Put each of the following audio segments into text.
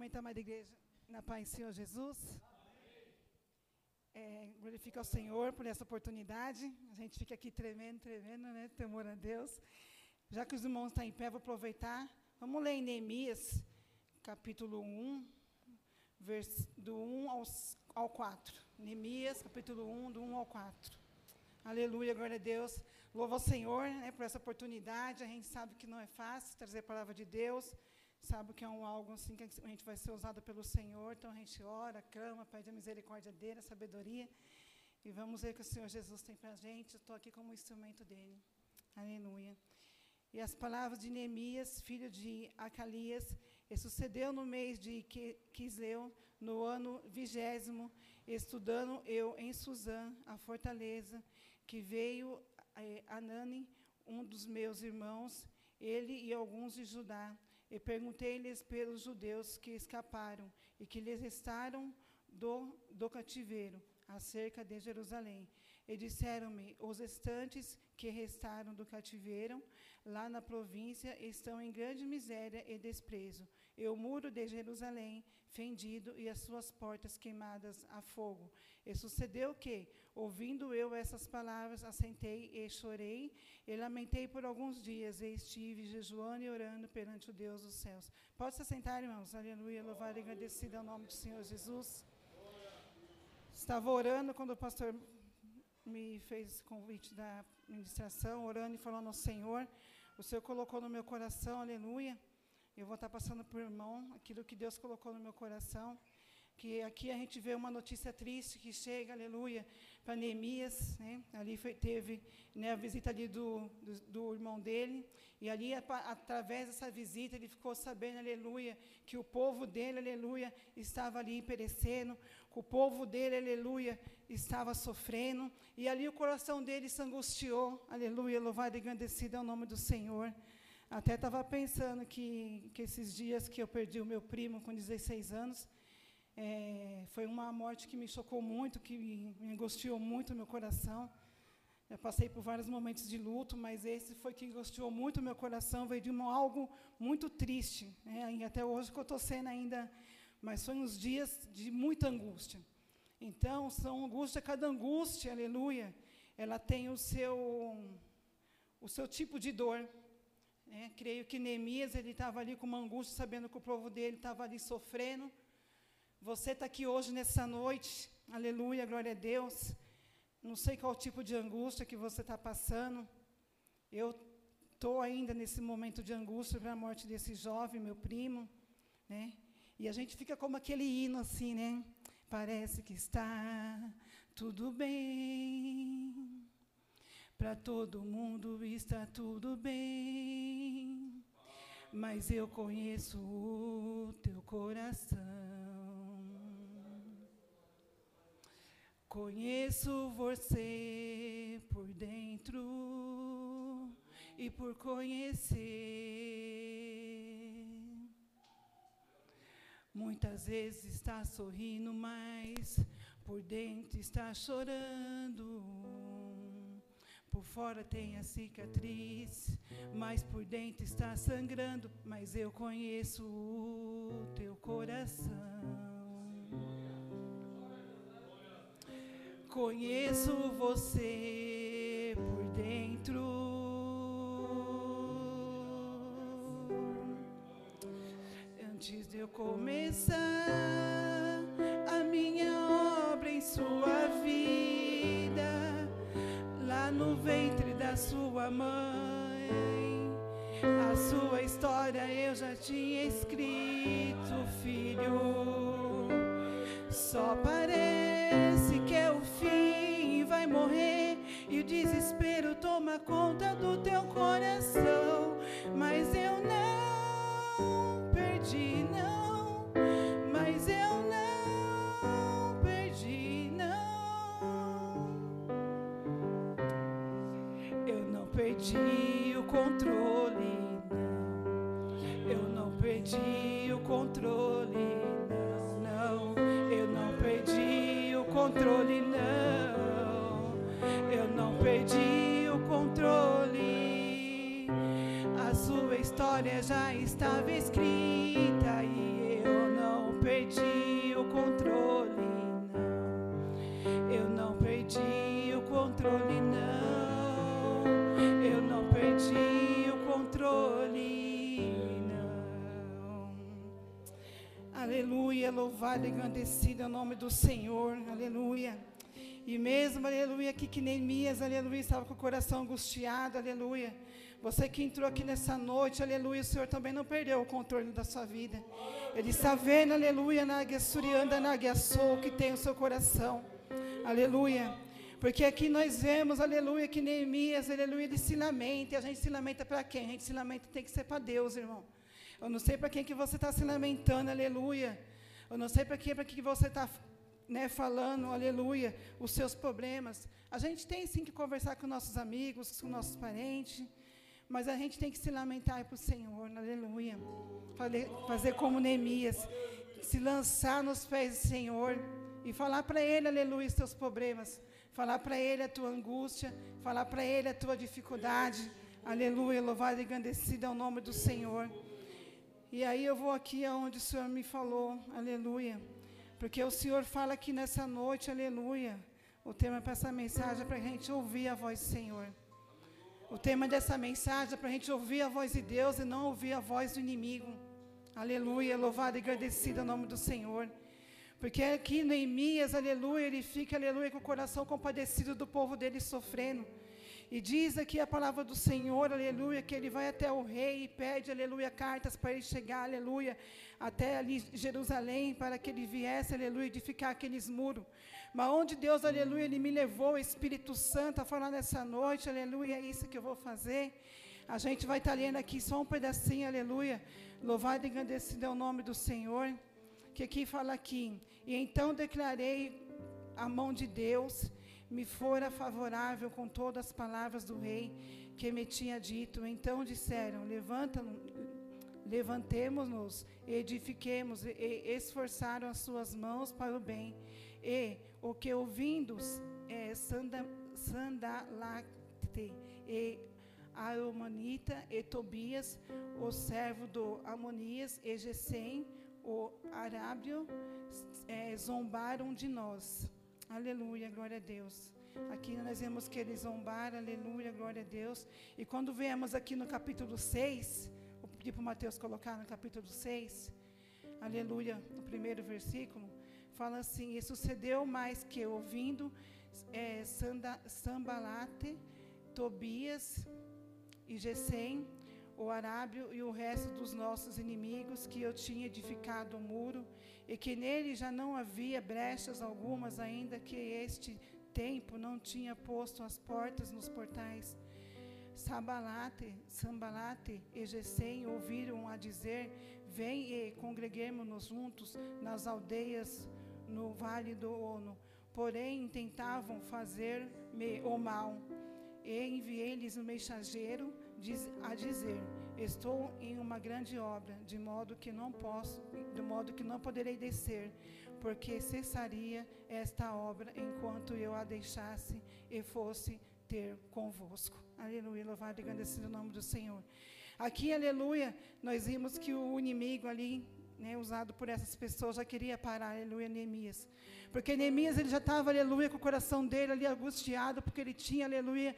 Momento, amada igreja, na paz do Senhor Jesus. É, glorifica ao Senhor por essa oportunidade. A gente fica aqui tremendo, tremendo, né? Temor a Deus. Já que os irmãos estão em pé, vou aproveitar. Vamos ler em Neemias, capítulo 1, vers, do 1 aos, ao 4. Neemias, capítulo 1, do 1 ao 4. Aleluia, glória a Deus. Louva ao Senhor né, por essa oportunidade. A gente sabe que não é fácil trazer a palavra de Deus sabe que é um algo assim que a gente vai ser usado pelo Senhor, então a gente ora, clama, pede a misericórdia dele, a sabedoria, e vamos ver o que o Senhor Jesus tem para a gente. Estou aqui como instrumento dele. Aleluia. E as palavras de Neemias, filho de Acalias, e sucedeu no mês de Quisleu, no ano vigésimo, estudando eu em Suzã, a fortaleza, que veio eh, Anani, um dos meus irmãos, ele e alguns de Judá, e perguntei-lhes pelos judeus que escaparam e que lhes restaram do, do cativeiro, acerca de Jerusalém. E disseram-me: os restantes que restaram do cativeiro, lá na província, estão em grande miséria e desprezo. E o muro de Jerusalém fendido e as suas portas queimadas a fogo. E sucedeu que, ouvindo eu essas palavras, assentei e chorei e lamentei por alguns dias, e estive jejuando e orando perante o Deus dos céus. Pode se sentar, irmãos. Aleluia, louvado e agradecido ao nome do Senhor Jesus. Estava orando quando o pastor me fez convite da ministração, orando e falando ao Senhor. O Senhor colocou no meu coração, aleluia. Eu vou estar passando por irmão aquilo que Deus colocou no meu coração que aqui a gente vê uma notícia triste que chega, aleluia, para Neemias, né? ali foi, teve né, a visita ali do, do, do, irmão dele, e ali, através dessa visita, ele ficou sabendo, aleluia, que o povo dele, aleluia, estava ali perecendo, que o povo dele, aleluia, estava sofrendo, e ali o coração dele se angustiou, aleluia, louvado e agradecido ao nome do Senhor. Até estava pensando que, que esses dias que eu perdi o meu primo com 16 anos, é, foi uma morte que me chocou muito, que me angustiou muito meu coração. Eu passei por vários momentos de luto, mas esse foi que angustiou muito meu coração. Veio de uma, algo muito triste. Né? E até hoje que eu estou sendo ainda. Mas foi uns dias de muita angústia. Então, são angústia, cada angústia, aleluia, ela tem o seu, o seu tipo de dor. Né? Creio que Neemias ele estava ali com uma angústia, sabendo que o povo dele estava ali sofrendo. Você está aqui hoje, nessa noite, aleluia, glória a Deus. Não sei qual tipo de angústia que você está passando. Eu estou ainda nesse momento de angústia pela morte desse jovem, meu primo, né? E a gente fica como aquele hino assim, né? Parece que está tudo bem. Para todo mundo está tudo bem. Mas eu conheço o teu coração. Conheço você por dentro e por conhecer. Muitas vezes está sorrindo, mas por dentro está chorando. Fora tem a cicatriz, mas por dentro está sangrando. Mas eu conheço o teu coração. Conheço você por dentro. Antes de eu começar a minha obra em sua vida, no ventre da sua mãe, a sua história eu já tinha escrito, filho. Só parece que é o fim, vai morrer e o desespero toma conta do teu coração. Mas eu não perdi, não. Não perdi o controle, não. Eu não perdi o controle controle, não. Eu não perdi o controle. A sua história já estava escrita louvado e agradecido é o nome do Senhor, aleluia. E mesmo, aleluia, aqui que Neemias, aleluia, estava com o coração angustiado, aleluia. Você que entrou aqui nessa noite, aleluia, o Senhor também não perdeu o controle da sua vida. Ele está vendo, aleluia, na Surianda, na Sou, que tem o seu coração. Aleluia. Porque aqui nós vemos, aleluia, que Neemias, aleluia, ele se lamenta. E a gente se lamenta para quem? A gente se lamenta tem que ser para Deus, irmão. Eu não sei para quem que você está se lamentando, aleluia. Eu não sei para quem, para que você está né, falando, aleluia, os seus problemas. A gente tem sim que conversar com nossos amigos, com nossos parentes, mas a gente tem que se lamentar para o Senhor, aleluia. Fazer, fazer como Neemias, se lançar nos pés do Senhor e falar para Ele, aleluia, os teus problemas. Falar para Ele a tua angústia, falar para Ele a tua dificuldade. Aleluia, louvado e engrandecido é o nome do Senhor. E aí eu vou aqui aonde o Senhor me falou, aleluia. Porque o Senhor fala aqui nessa noite, aleluia. O tema para essa mensagem é para a gente ouvir a voz do Senhor. O tema dessa mensagem é para a gente ouvir a voz de Deus e não ouvir a voz do inimigo. Aleluia, louvado e agradecido o nome do Senhor. Porque aqui Neemias, aleluia, ele fica, aleluia, com o coração compadecido do povo dele sofrendo. E diz aqui a palavra do Senhor, aleluia, que ele vai até o rei e pede, aleluia, cartas para ele chegar, aleluia, até ali Jerusalém, para que ele viesse, aleluia, edificar aqueles muros. Mas onde Deus, aleluia, ele me levou, o Espírito Santo, a falar nessa noite, aleluia, é isso que eu vou fazer. A gente vai estar lendo aqui só um pedacinho, aleluia. Louvado e engrandecido é o nome do Senhor. Que aqui fala aqui. E então declarei a mão de Deus me fora favorável com todas as palavras do rei que me tinha dito. Então disseram: Levanta, levantemos-nos, edifiquemos, e esforçaram as suas mãos para o bem. E o que ouvindo é, Sanda, e Aromanita e Tobias, o servo do Amonias e Gesem, o Arábio, é, zombaram de nós. Aleluia, glória a Deus. Aqui nós vemos que eles zombaram, aleluia, glória a Deus. E quando vemos aqui no capítulo 6, vou pedir para o Mateus colocar no capítulo 6, aleluia, no primeiro versículo, fala assim: E sucedeu mais que ouvindo é, Sanda, Sambalate, Tobias e Gesem, o Arábio e o resto dos nossos inimigos, que eu tinha edificado o muro e que nele já não havia brechas algumas, ainda que este tempo não tinha posto as portas nos portais. Sabalate, Sambalate e Gesem ouviram a dizer: Vem e congreguemos-nos juntos nas aldeias no vale do Ono. Porém, tentavam fazer-me o mal. E enviei-lhes um mensageiro a dizer: Estou em uma grande obra, de modo que não posso, de modo que não poderei descer, porque cessaria esta obra enquanto eu a deixasse e fosse ter convosco. Aleluia, louvado e agradecido o nome do Senhor. Aqui, aleluia, nós vimos que o inimigo ali, né, usado por essas pessoas, já queria parar, aleluia, Neemias. Porque Neemias ele já estava, aleluia, com o coração dele ali angustiado, porque ele tinha, aleluia,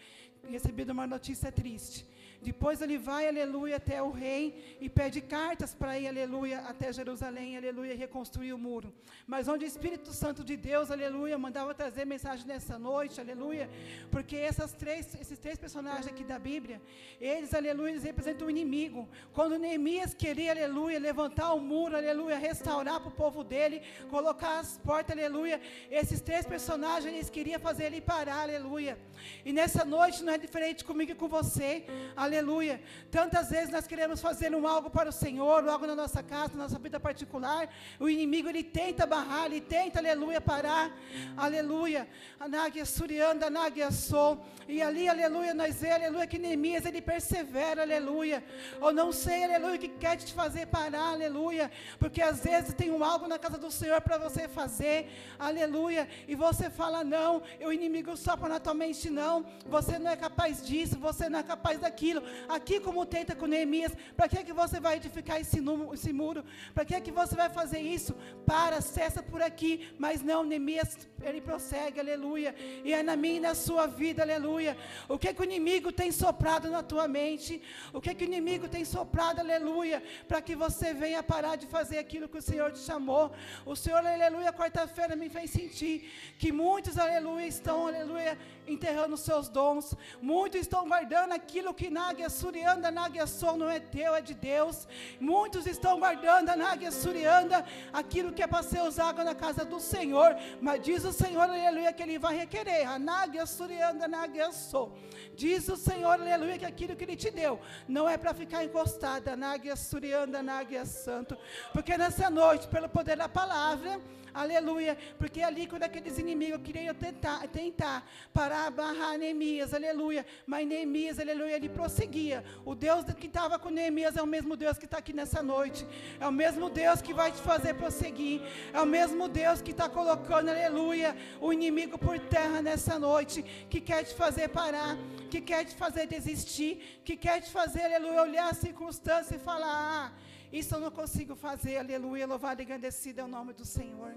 recebido uma notícia triste. Depois ele vai, aleluia, até o rei e pede cartas para ir, aleluia, até Jerusalém, aleluia, reconstruir o muro. Mas onde o Espírito Santo de Deus, aleluia, mandava trazer mensagem nessa noite, aleluia, porque essas três, esses três personagens aqui da Bíblia, eles, aleluia, eles representam o inimigo. Quando Neemias queria, aleluia, levantar o muro, aleluia, restaurar para o povo dele, colocar as portas, aleluia, esses três personagens, eles queriam fazer ele parar, aleluia. E nessa noite não é diferente comigo e com você, aleluia aleluia. Tantas vezes nós queremos fazer um algo para o Senhor, algo na nossa casa, na nossa vida particular. O inimigo ele tenta barrar, ele tenta, aleluia, parar, aleluia. Anáguia surianda, anáguia sou. E ali, aleluia, nós vemos, aleluia, que Neemias ele persevera, aleluia. Ou não sei, aleluia, o que quer te fazer parar, aleluia. Porque às vezes tem um algo na casa do Senhor para você fazer, aleluia. E você fala, não, o inimigo sopra na tua mente, não. Você não é capaz disso, você não é capaz daquilo. Aqui como tenta com Neemias. Para que, que você vai edificar esse, esse muro? Para que, que você vai fazer isso? Para, cessa por aqui. Mas não, Neemias, ele prossegue, aleluia. E é na minha e na sua vida, aleluia. O que, que o inimigo tem soprado na tua mente? O que, que o inimigo tem soprado, aleluia, para que você venha parar de fazer aquilo que o Senhor te chamou? O Senhor, aleluia, quarta-feira me fez sentir que muitos, aleluia, estão, aleluia, enterrando os seus dons. Muitos estão guardando aquilo que Náguia Surianda, Náguia Sol não é teu, é de Deus. Muitos estão guardando a Náguia Surianda, aquilo que é para ser usado na casa do Senhor. Mas diz o Senhor, aleluia, que Ele vai requerer. A Náguia Surianda, Náguia Sol. Diz o Senhor, aleluia, que aquilo que Ele te deu não é para ficar encostada. Náguia Surianda, Náguia Santo. Porque nessa noite, pelo poder da palavra, aleluia, porque ali quando aqueles inimigos queriam tentar, tentar parar, barrar Neemias, aleluia, mas Neemias, aleluia, ele prosseguia. O Deus que estava com Neemias é o mesmo Deus que está aqui nessa noite, é o mesmo Deus que vai te fazer prosseguir, é o mesmo Deus que está colocando, aleluia, o inimigo por terra nessa noite, que quer te fazer parar, que quer te fazer desistir, que quer te fazer, aleluia, olhar a circunstância e falar, ah, isso eu não consigo fazer, aleluia, louvado e agradecido é o nome do Senhor.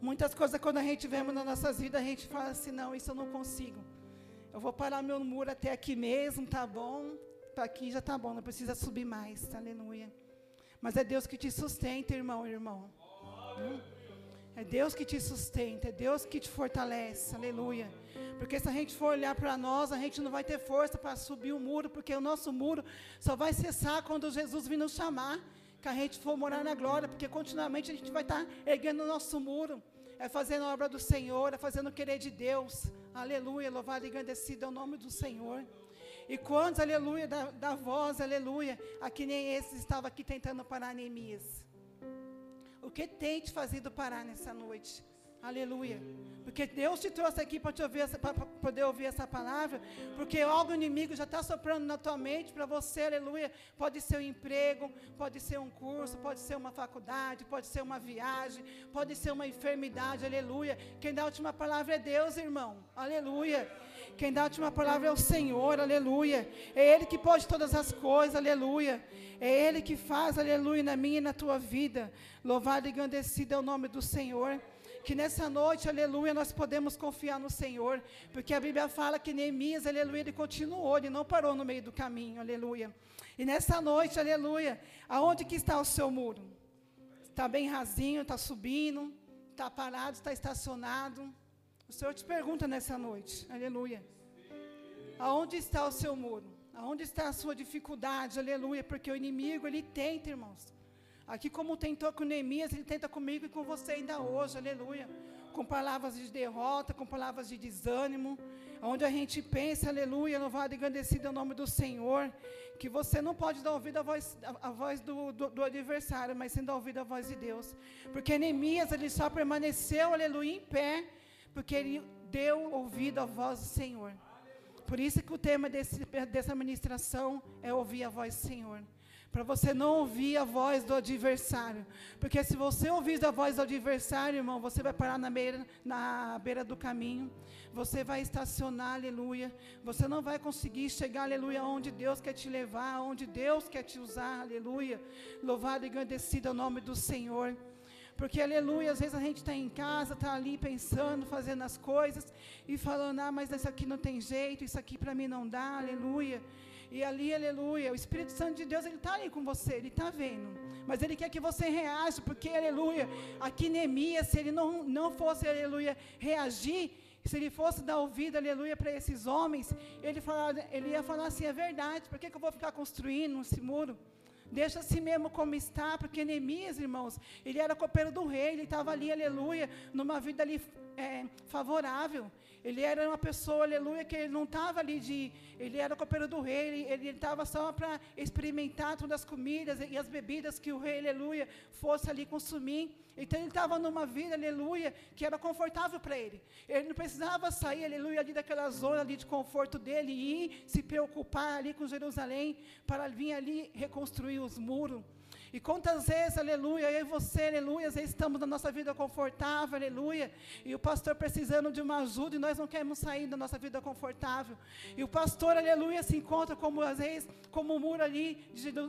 Muitas coisas, quando a gente vemos nas nossas vidas, a gente fala assim: não, isso eu não consigo. Eu vou parar meu muro até aqui mesmo, tá bom? Para aqui já tá bom, não precisa subir mais, aleluia. Mas é Deus que te sustenta, irmão, irmão. Hum? É Deus que te sustenta, é Deus que te fortalece, aleluia. Porque se a gente for olhar para nós, a gente não vai ter força para subir o muro, porque o nosso muro só vai cessar quando Jesus vir nos chamar, que a gente for morar na glória, porque continuamente a gente vai estar erguendo o nosso muro, é fazendo a obra do Senhor, é fazendo o querer de Deus. Aleluia, louvado e agradecido é o nome do Senhor. E quantos, aleluia, da, da voz, aleluia, aqui nem esses estavam aqui tentando parar Neemias. O que tem te fazido parar nessa noite? Aleluia. Porque Deus te trouxe aqui para poder ouvir essa palavra, porque algo inimigo já está soprando na tua mente para você, aleluia. Pode ser um emprego, pode ser um curso, pode ser uma faculdade, pode ser uma viagem, pode ser uma enfermidade, aleluia. Quem dá a última palavra é Deus, irmão, aleluia. Quem dá a última palavra é o Senhor, aleluia. É Ele que pode todas as coisas, aleluia. É Ele que faz, aleluia, na minha e na tua vida. Louvado e engrandecido é o nome do Senhor que nessa noite, aleluia, nós podemos confiar no Senhor, porque a Bíblia fala que Neemias, aleluia, ele continuou, ele não parou no meio do caminho, aleluia. E nessa noite, aleluia, aonde que está o seu muro? Está bem rasinho, está subindo, está parado, está estacionado. O Senhor te pergunta nessa noite, aleluia. Aonde está o seu muro? Aonde está a sua dificuldade, aleluia? Porque o inimigo, ele tenta, irmãos. Aqui, como tentou com Neemias, ele tenta comigo e com você ainda hoje, aleluia. Com palavras de derrota, com palavras de desânimo, onde a gente pensa, aleluia, louvado e agradecido é o nome do Senhor, que você não pode dar ouvido à voz, voz do, do, do, adversário, mas sim dar ouvido à voz de Deus. Porque Neemias, ele só permaneceu, aleluia, em pé, porque ele deu ouvido à voz do Senhor. Por isso que o tema desse, dessa ministração é ouvir a voz do Senhor para você não ouvir a voz do adversário. Porque se você ouvir a voz do adversário, irmão, você vai parar na beira, na beira do caminho. Você vai estacionar, aleluia. Você não vai conseguir chegar, aleluia, onde Deus quer te levar, onde Deus quer te usar, aleluia. Louvado e agradecido ao nome do Senhor. Porque, aleluia, às vezes a gente está em casa, está ali pensando, fazendo as coisas e falando, ah, mas isso aqui não tem jeito, isso aqui para mim não dá, aleluia. E ali, aleluia, o Espírito Santo de Deus, ele está ali com você, ele está vendo. Mas ele quer que você reaja, porque, aleluia, aqui Neemias, se ele não, não fosse, aleluia, reagir, se ele fosse dar ouvido, aleluia, para esses homens, ele, falar, ele ia falar assim: é verdade, por que, que eu vou ficar construindo esse muro? Deixa assim mesmo como está, porque Neemias, irmãos, ele era copeiro do rei, ele estava ali, aleluia, numa vida ali é, favorável. Ele era uma pessoa, aleluia, que ele não estava ali de. Ele era copeiro do rei, ele estava só para experimentar todas as comidas e as bebidas que o rei, aleluia, fosse ali consumir. Então ele estava numa vida, aleluia, que era confortável para ele. Ele não precisava sair, aleluia, ali daquela zona ali de conforto dele e ir se preocupar ali com Jerusalém para vir ali reconstruir os muros. E quantas vezes, aleluia, eu e você, aleluia, às vezes estamos na nossa vida confortável, aleluia, e o pastor precisando de uma ajuda e nós não queremos sair da nossa vida confortável. E o pastor, aleluia, se encontra como às vezes, como um muro ali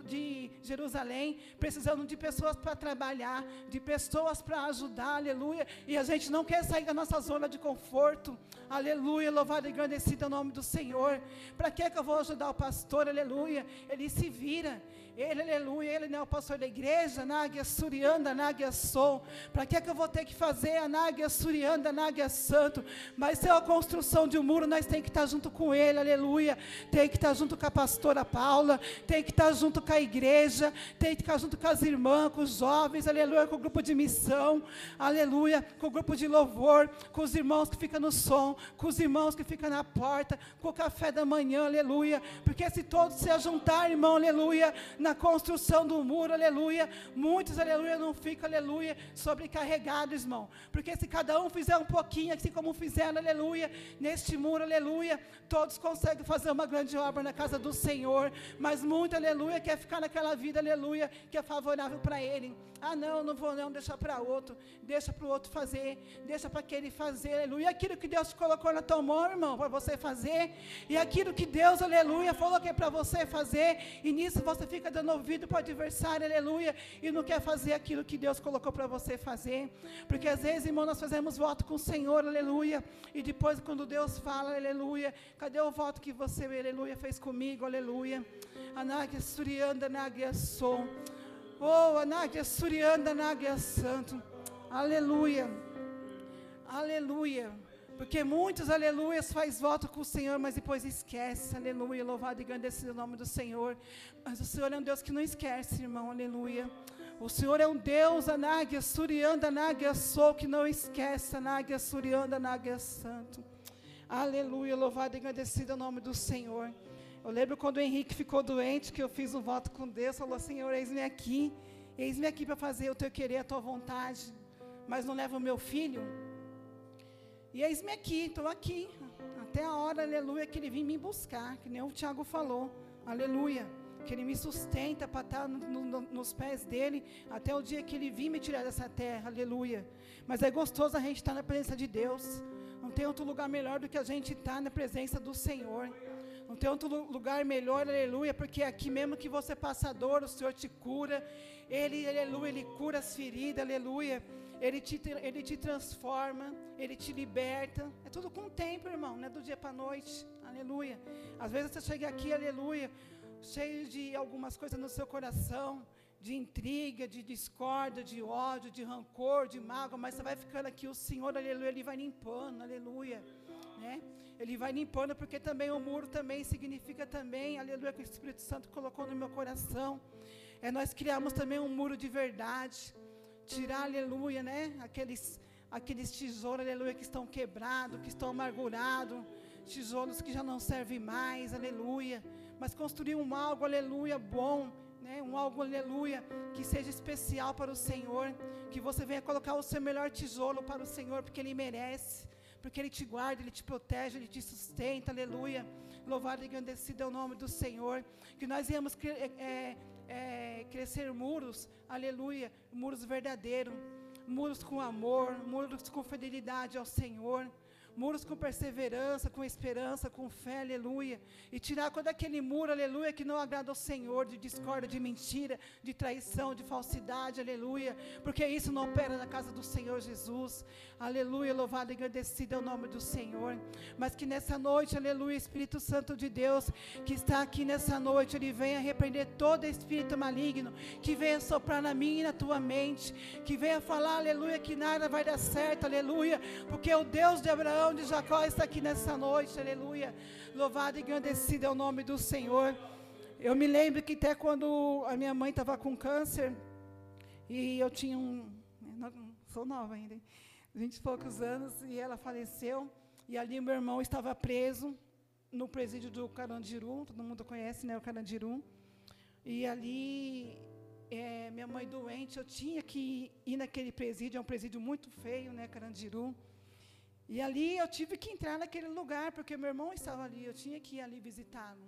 de, Jerusalém, precisando de pessoas para trabalhar, de pessoas para ajudar, aleluia, e a gente não quer sair da nossa zona de conforto, aleluia, louvado e agradecido é o nome do Senhor. Para que, que eu vou ajudar o pastor, aleluia? Ele se vira. Ele, aleluia, ele não é o pastor da igreja, Náguia Surianda, Náguia Sou. Para que, é que eu vou ter que fazer a Náguia Surianda, Náguia Santo? Mas se é a construção de um muro, nós tem que estar junto com ele, aleluia. Tem que estar junto com a pastora Paula, tem que estar junto com a igreja, tem que estar junto com as irmãs, com os jovens, aleluia, com o grupo de missão, aleluia, com o grupo de louvor, com os irmãos que ficam no som, com os irmãos que ficam na porta, com o café da manhã, aleluia. Porque se todos se ajuntar, irmão, aleluia, na construção do muro, aleluia. Muitos, aleluia, não ficam, aleluia, sobrecarregados, irmão. Porque se cada um fizer um pouquinho, assim como fizeram, aleluia, neste muro, aleluia, todos conseguem fazer uma grande obra na casa do Senhor. Mas muito, aleluia, quer ficar naquela vida, aleluia, que é favorável para ele. Ah, não, não vou não, deixa para outro. Deixa para o outro fazer, deixa para aquele fazer, aleluia. Aquilo que Deus colocou na tua mão, irmão, para você fazer. E aquilo que Deus, aleluia, falou que é para você fazer. E nisso você fica dando ouvido para o adversário, aleluia, e não quer fazer aquilo que Deus colocou para você fazer. Porque às vezes, irmão, nós fazemos voto com o Senhor, aleluia, e depois quando Deus fala, aleluia, cadê o voto que você, aleluia, fez comigo, aleluia? Anáguia Surianda, Anáguia Som. Oh, Anáguia Surianda, Anáguia Santo. Aleluia. Aleluia. Porque muitos, aleluia, faz voto com o Senhor, mas depois esquece, aleluia, louvado e agradecido o nome do Senhor. Mas o Senhor é um Deus que não esquece, irmão, aleluia. O Senhor é um Deus, anáguia, surianda, anáguia, sou, que não esquece, anáguia, surianda, anáguia, santo. Aleluia, louvado e agradecido o nome do Senhor. Eu lembro quando o Henrique ficou doente, que eu fiz um voto com Deus, falou, Senhor, eis-me aqui, eis-me aqui para fazer o teu querer, a tua vontade, mas não leva o meu filho. E eis-me aqui, estou aqui. Até a hora, aleluia, que ele vem me buscar, que nem o Tiago falou. Aleluia. Que ele me sustenta para estar no, no, nos pés dele até o dia que ele vir me tirar dessa terra. Aleluia. Mas é gostoso a gente estar na presença de Deus. Não tem outro lugar melhor do que a gente estar na presença do Senhor. Não tem outro lugar melhor, aleluia, porque aqui mesmo que você passa dor, o Senhor te cura. Ele, aleluia, Ele cura as feridas, aleluia. Ele te, ele te transforma, Ele te liberta. É tudo com o tempo, irmão, não é do dia para a noite. Aleluia. Às vezes você chega aqui, aleluia, cheio de algumas coisas no seu coração, de intriga, de discórdia, de ódio, de rancor, de mágoa, mas você vai ficando aqui, o Senhor, aleluia, Ele vai limpando, aleluia. Né? Ele vai limpando, porque também o muro também significa também, aleluia, que o Espírito Santo colocou no meu coração. É nós criamos também um muro de verdade tirar, aleluia, né? Aqueles, aqueles tijolos, aleluia, que estão quebrados, que estão amargurados, tijolos que já não servem mais, aleluia. Mas construir um algo, aleluia, bom, né? Um algo, aleluia, que seja especial para o Senhor, que você venha colocar o seu melhor tijolo para o Senhor, porque Ele merece, porque Ele te guarda, Ele te protege, Ele te sustenta, aleluia. Louvado e agradecido é o nome do Senhor, que nós íamos é, é, crescer muros, aleluia, muros verdadeiros, muros com amor, muros com fidelidade ao Senhor muros com perseverança, com esperança, com fé, aleluia. E tirar todo aquele muro, aleluia, que não agrada ao Senhor, de discórdia, de mentira, de traição, de falsidade, aleluia. Porque isso não opera na casa do Senhor Jesus. Aleluia, louvado e agradecido é o nome do Senhor. Mas que nessa noite, aleluia, Espírito Santo de Deus, que está aqui nessa noite, ele venha repreender todo espírito maligno, que venha soprar na minha e na tua mente, que venha falar, aleluia, que nada vai dar certo, aleluia, porque o Deus de Abraão, coração de Jacó está aqui nessa noite, aleluia. Louvado e engrandecido é o nome do Senhor. Eu me lembro que até quando a minha mãe estava com câncer, e eu tinha um. Sou nova ainda, vinte e poucos anos, e ela faleceu, e ali meu irmão estava preso no presídio do Carandiru, todo mundo conhece, né, o Carandiru. E ali, é, minha mãe doente, eu tinha que ir naquele presídio, é um presídio muito feio, né, Carandiru. E ali eu tive que entrar naquele lugar, porque meu irmão estava ali, eu tinha que ir ali visitá-lo.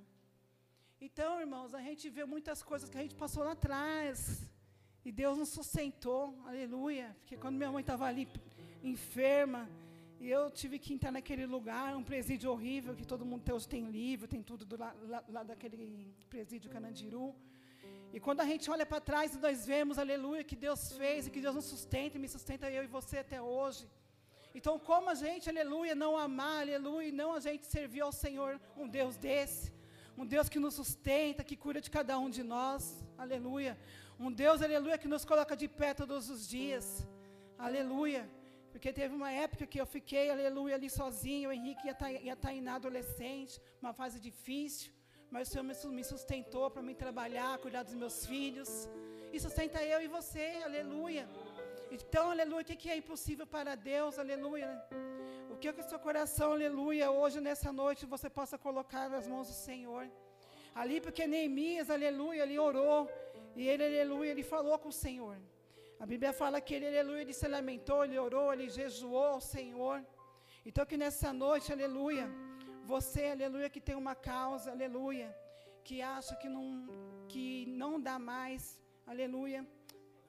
Então, irmãos, a gente vê muitas coisas que a gente passou lá atrás. E Deus nos sustentou, aleluia. Porque quando minha mãe estava ali enferma, e eu tive que entrar naquele lugar, um presídio horrível, que todo mundo hoje tem livro, tem tudo do, lá, lá, daquele presídio Canandiru. E quando a gente olha para trás, nós vemos, aleluia, que Deus fez e que Deus nos sustenta e me sustenta eu e você até hoje. Então, como a gente, aleluia, não amar, aleluia, não a gente servir ao Senhor, um Deus desse, um Deus que nos sustenta, que cuida de cada um de nós, aleluia. Um Deus, aleluia, que nos coloca de pé todos os dias, aleluia. Porque teve uma época que eu fiquei, aleluia, ali sozinho, o Henrique ia estar, tá, tá na adolescente, uma fase difícil, mas o Senhor me sustentou para me trabalhar, cuidar dos meus filhos, e sustenta eu e você, aleluia. Então, aleluia, o que é impossível para Deus, aleluia. O que é que o seu coração, aleluia, hoje, nessa noite, você possa colocar nas mãos do Senhor. Ali, porque Neemias, aleluia, ele orou, e ele, aleluia, ele falou com o Senhor. A Bíblia fala que ele, aleluia, ele se lamentou, ele orou, ele jejuou ao Senhor. Então que nessa noite, aleluia, você, aleluia, que tem uma causa, aleluia, que acha que não, que não dá mais, aleluia,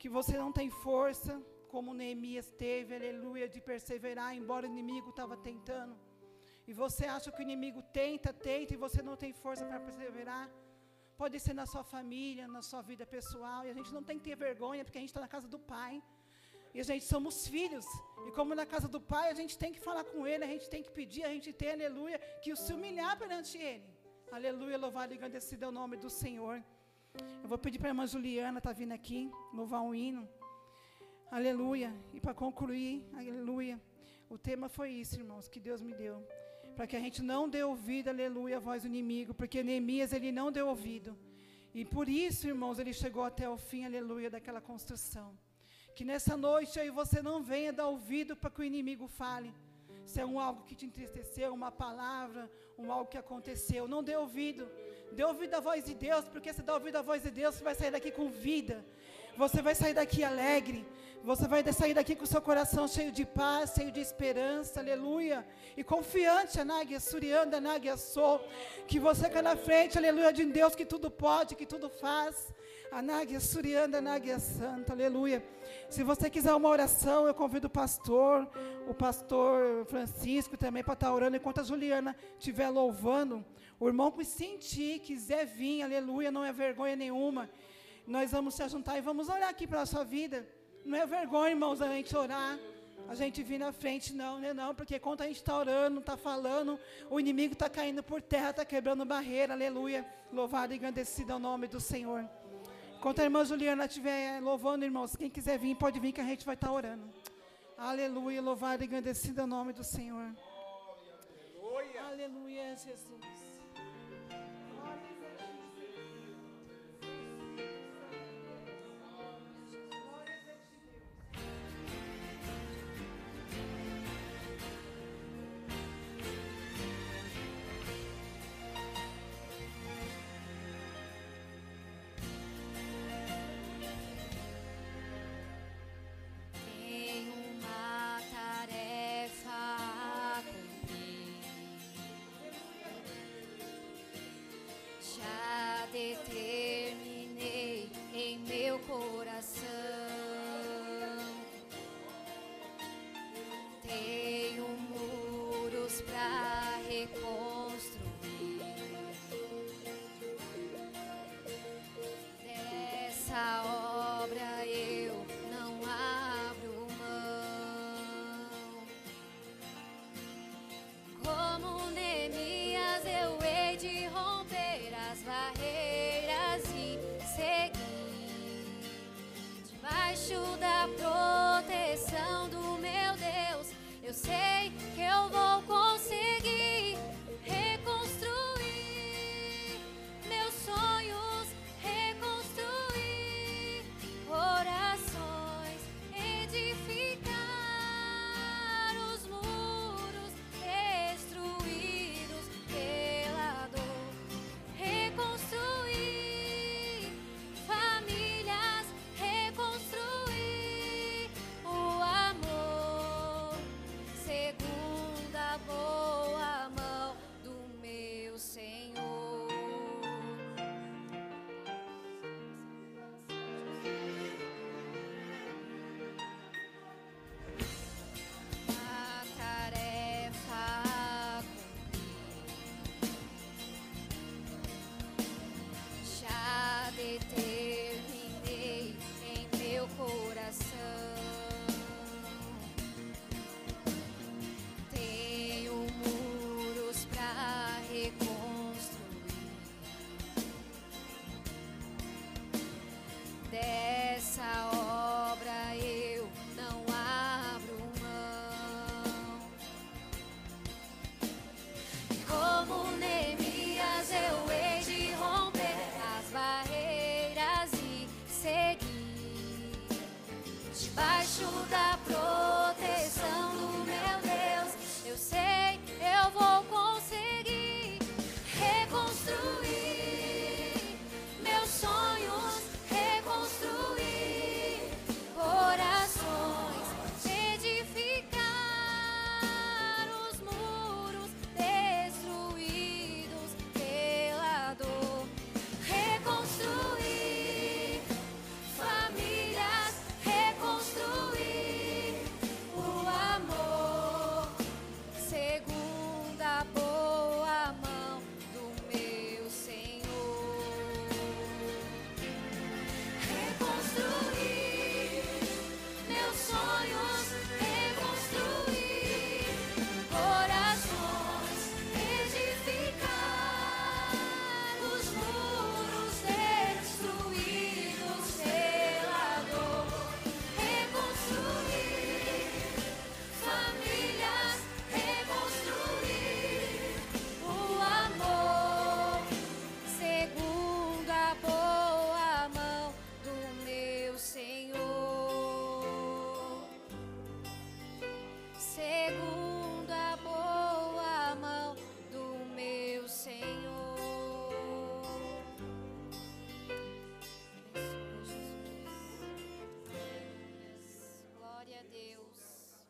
que você não tem força, como Neemias teve, aleluia, de perseverar, embora o inimigo estava tentando. E você acha que o inimigo tenta, tenta, e você não tem força para perseverar. Pode ser na sua família, na sua vida pessoal. E a gente não tem que ter vergonha, porque a gente está na casa do Pai. E a gente somos filhos. E como na casa do Pai, a gente tem que falar com Ele, a gente tem que pedir, a gente tem, aleluia, que se humilhar perante Ele. Aleluia, louvado e agradecido é o nome do Senhor. Eu vou pedir para a irmã Juliana, está vindo aqui, louvar um hino. Aleluia. E para concluir, aleluia. O tema foi isso, irmãos, que Deus me deu para que a gente não dê ouvido, aleluia, à voz do inimigo, porque Neemias ele não deu ouvido. E por isso, irmãos, ele chegou até o fim, aleluia, daquela construção. Que nessa noite aí você não venha dar ouvido para que o inimigo fale. Se é um algo que te entristeceu, uma palavra, um algo que aconteceu, não dê ouvido. Dê ouvido à voz de Deus, porque se dá ouvido à voz de Deus, você vai sair daqui com vida. Você vai sair daqui alegre. Você vai sair daqui com o seu coração cheio de paz, cheio de esperança, aleluia. E confiante, Anáguia Surianda, Anáguia Sou, que você cai na frente, aleluia, de Deus que tudo pode, que tudo faz. Anáguia Surianda, Anáguia Santa, aleluia. Se você quiser uma oração, eu convido o pastor, o pastor Francisco também para estar orando, enquanto a Juliana estiver louvando. O irmão que sentir, quiser vir, aleluia, não é vergonha nenhuma. Nós vamos se juntar e vamos orar aqui pela sua vida. Não é vergonha, irmãos, a gente orar. A gente vir na frente, não, né? Não, porque quando a gente está orando, está falando, o inimigo está caindo por terra, está quebrando barreira, aleluia. Louvado e agradecido ao nome do Senhor. Enquanto a irmã Juliana estiver louvando, irmãos, quem quiser vir, pode vir que a gente vai estar tá orando. Aleluia, louvado e agradecido ao nome do Senhor. Aleluia, aleluia Jesus. Sao. como Neemias eu hei de romper as barreiras e seguir debaixo da